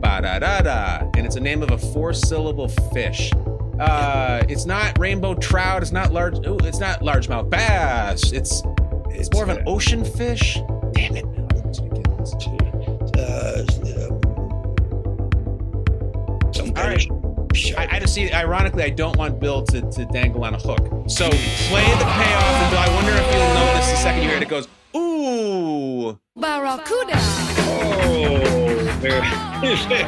ba da da da, and it's a name of a four syllable fish. Uh, it's not rainbow trout. It's not large. Ooh, it's not largemouth bass. It's it's more of an ocean fish. Damn it! Of I, I just see. Ironically, I don't want Bill to, to dangle on a hook. So play the payoff, and Bill, I wonder if you'll notice the second you hear it. It goes, ooh, Barracuda. Oh,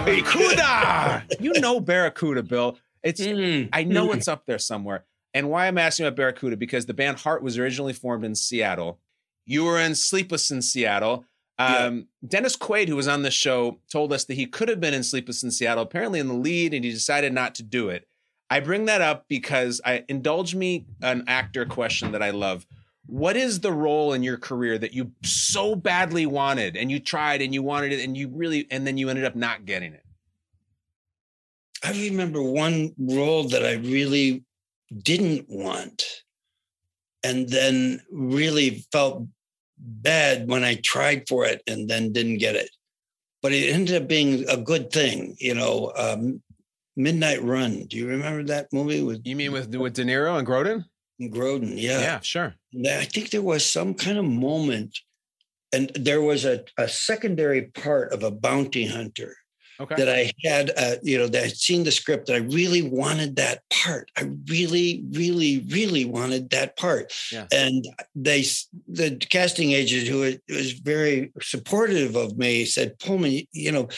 barracuda. you know Barracuda, Bill. It's mm-hmm. I know it's up there somewhere. And why I'm asking about Barracuda because the band Heart was originally formed in Seattle. You were in Sleepless in Seattle. Um, Dennis Quaid, who was on the show, told us that he could have been in Sleepless in Seattle, apparently in the lead, and he decided not to do it. I bring that up because I indulge me an actor question that I love. What is the role in your career that you so badly wanted and you tried and you wanted it and you really and then you ended up not getting it? I remember one role that I really didn't want, and then really felt bad when I tried for it and then didn't get it. But it ended up being a good thing, you know. Um, Midnight Run. Do you remember that movie with You mean with with De Niro and Grodin? Grodin? Yeah. Yeah, sure. I think there was some kind of moment, and there was a, a secondary part of a bounty hunter Okay. that I had, uh, you know, that I'd seen the script. That I really wanted that part. I really, really, really wanted that part. Yeah. And they, the casting agent who was- very supportive of me, said, "Pullman, you- you know."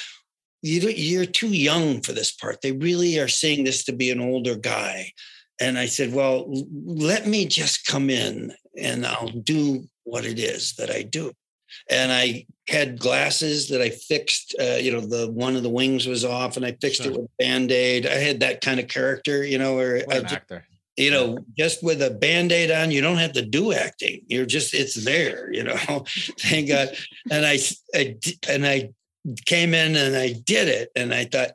You, don't- you're too young for this part. They really are seeing this to be an older guy. And I said, Well, let me just come in and I'll do what it is that I do. And I had glasses that I fixed. Uh, you know, the one of the wings was off, and I fixed Sure. it with band aid. I had that kind of character, you know, What an just, actor. You know, just with a band-aid on, you don't have to do acting. You're just it's there, you know. Thank God. And I, I and I came in and I did it. And I thought,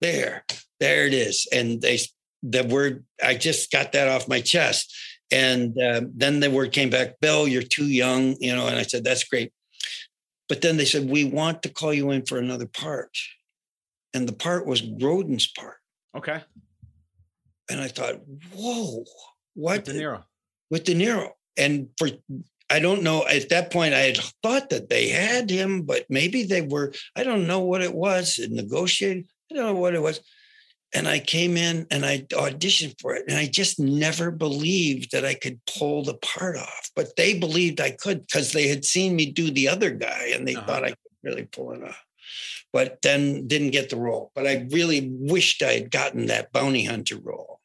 there, there it is. And they the word, I just got that off my chest. And um, then the word came back, Bill, you're too young, you know, and I said, that's great. But then they said, we want to call you in for another part. And the part was Grodin's part. Okay. And I thought, whoa, what? De Niro. With De Niro. And for, I don't know, at that point, I had thought that they had him, but maybe they were, I don't know what it was, negotiating. I don't know what it was. And I came in and I auditioned for it. And I just never believed that I could pull the part off. But they believed I could because they had seen me do the other guy and they uh-huh. thought I could really pull it off. But then didn't get the role. But I really wished I had gotten that bounty hunter role.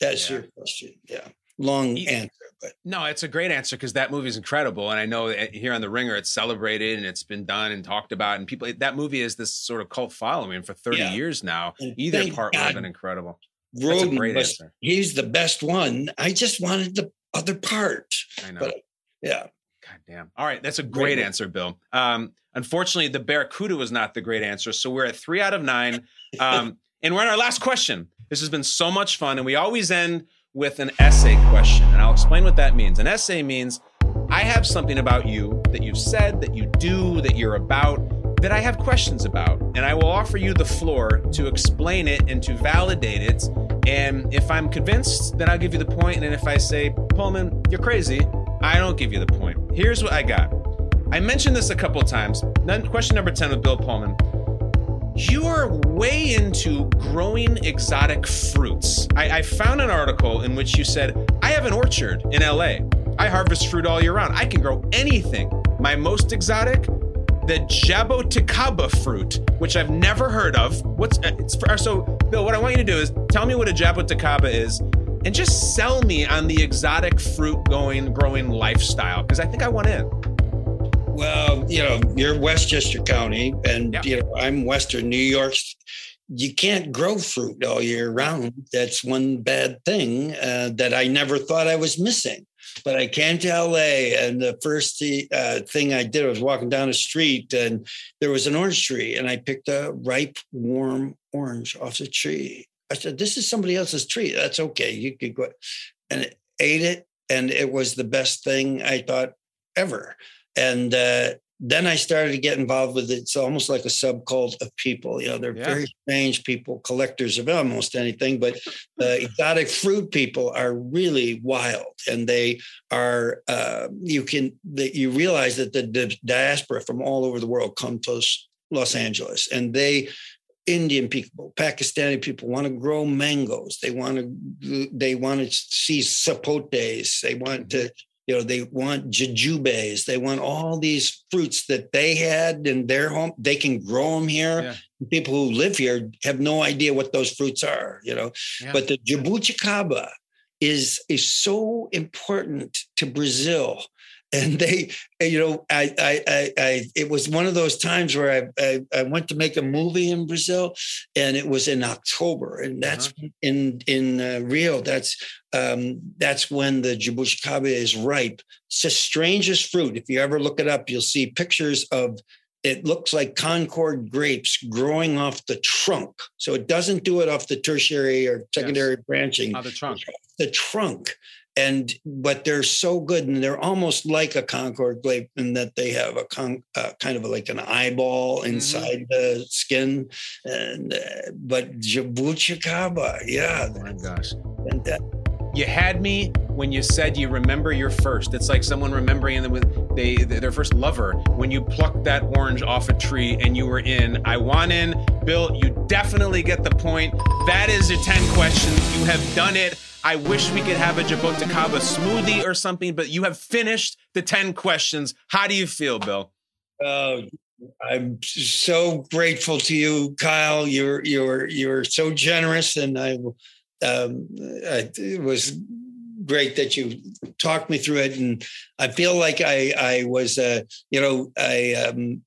That's your question. Yeah. Long answer, but No, it's a great answer because that movie is incredible, and I know here on the Ringer it's celebrated and it's been done and talked about, and people that movie is this sort of cult following for thirty Yeah. years now. And Either part would have been incredible. That's a great was, answer. he's the best one. I just wanted the other part. I know. But yeah. God damn. All right, that's a great Great. answer, Bill. Um, unfortunately, the Barracuda was not the great answer, so we're at three out of nine. Um, and we're on our last question. This has been so much fun, and we always end with an essay question, and I'll explain what that means. An essay means I have something about you that you've said, that you do, that you're about, that I have questions about, and I will offer you the floor to explain it and to validate it. And if I'm convinced, then I'll give you the point. And if I say, Pullman, you're crazy, I don't give you the point. Here's what I got. I mentioned this a couple times. Question number 10 with Bill Pullman. You are way into growing exotic fruits. I, I found an article in which you said, I have an orchard in LA. I harvest fruit all year round. I can grow anything. My most exotic, the jaboticaba fruit, which I've never heard of. What's uh, it's for, so Bill? What I want you to do is tell me what a jaboticaba is, and just sell me on the exotic fruit going growing lifestyle because I think I want in. Well, you know, you're Westchester County, and you know, I'm Western New York. You can't grow fruit all year round. That's one bad thing uh, that I never thought I was missing. But I came to LA, and the first uh, thing I did was walking down the street, and there was an orange tree, and I picked a ripe, warm orange off the tree. I said, "This is somebody else's tree. That's okay. You could go," and ate it, and it was the best thing I thought ever. And uh, then I started to get involved with it. It's almost like a subcult of people. You know, they're Yeah. very strange people, collectors of almost anything, but the exotic fruit people are really wild, and they are. Uh, you can that you realize that the, the diaspora from all over the world come to Los- Los Angeles, and they. Indian people, Pakistani people want to grow mangoes. They want to they want to see sapotes. They want to you know they want jujubes they want all these fruits that they had in their home they can grow them here. People who live here have no idea what those fruits are you know? Yeah. but the jabuticaba is is so important to brazil and they you know I, I i i it was one of those times where i i, I went to make a movie in brazil and it was in october and that's in in uh, rio that's um that's when the jabuticaba is ripe. It's the strangest fruit. If you ever look it up you'll see pictures of it looks like concord grapes growing off the trunk. So it doesn't do it off the tertiary or secondary branching. On the trunk. the trunk and but they're so good and they're almost like a concord grape in that they have a con, uh, kind of like an eyeball inside the skin and uh, but jabuticaba yeah Oh my gosh. and that, you had me when you said you remember your first. It's like someone remembering them with they their first lover when you plucked that orange off a tree and you were in. I want in. Bill, you definitely get the point. That is your 10 questions. You have done it. I wish we could have a Jaboticaba smoothie or something, but you have finished the 10 questions. How do you feel, Bill? Oh, I'm so grateful to you, Kyle. You're you're you're so generous, and I, um, it was great that you talked me through it, and I feel like I I was uh, you know I um,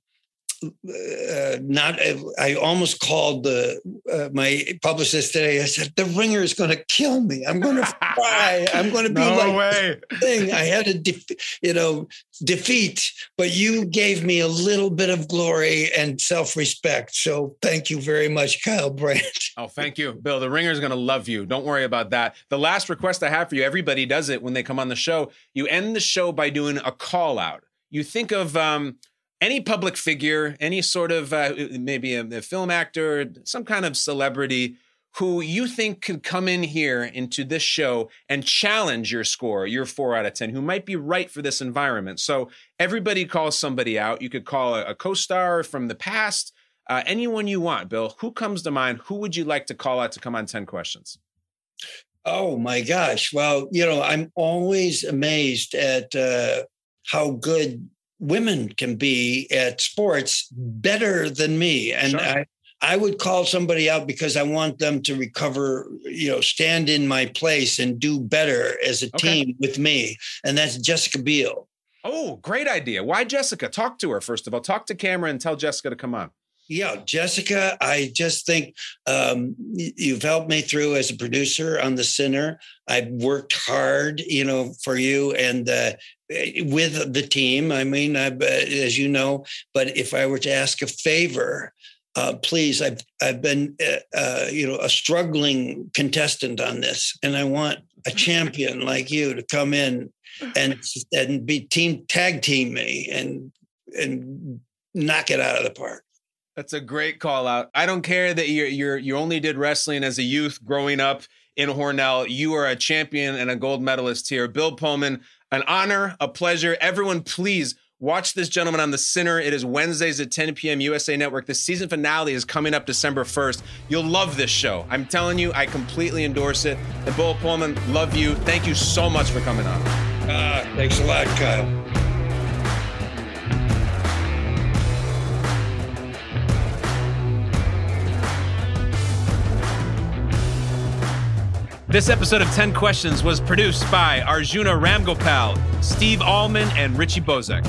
uh, not. I almost called the uh, my publicist today. I said the ringer is going to kill me. I'm going to cry. I'm going to be No like way. thing. I had a def- you know defeat, but you gave me a little bit of glory and self respect. So thank you very much, Kyle Brandt. Oh, thank you, Bill. The ringer is going to love you. Don't worry about that. The last request I have for you, everybody does it when they come on the show. You end the show by doing a call out. You think of um, any public figure, any sort of uh, maybe a, a film actor, some kind of celebrity who you think could come in here into this show and challenge your score, your four out of 10, who might be right for this environment. So everybody calls somebody out. You could call a, a co star from the past, uh, anyone you want, Bill. Who comes to mind? Who would you like to call out to come on 10 questions? Oh my gosh! Well, you know, I'm always amazed at uh, how good women can be at sports, better than me, and Sure. I. I would call somebody out because I want them to recover, you know, stand in my place and do better as a Okay. team with me. And that's Jessica Biel. Oh, great idea. Why Jessica? Talk to her, first of all. Talk to camera and tell Jessica to come on. Yeah, Jessica, I just think um, you've helped me through as a producer on The Sinner. I've worked hard, you know, for you and uh, with the team. I mean, I've, uh, as you know, but if I were to ask a favor, uh, please, I've I've been, uh, uh, you know, a struggling contestant on this, and I want a champion like you to come in and and be team tag team me and and knock it out of the park. That's a great call out. I don't care that you're, you're you only did wrestling as a youth growing up in Hornell. You are a champion and a gold medalist here. Bill Pullman, an honor, a pleasure. Everyone, please watch this gentleman on The Sinner. It is Wednesdays at 10 p.m. USA Network. The season finale is coming up December 1st. You'll love this show. I'm telling you, I completely endorse it. And Bill Pullman, love you. Thank you so much for coming on. Ah, thanks a lot, Kyle. This episode of 10 Questions was produced by Arjuna Ramgopal, Steve Ahlman, and Richie Bozek.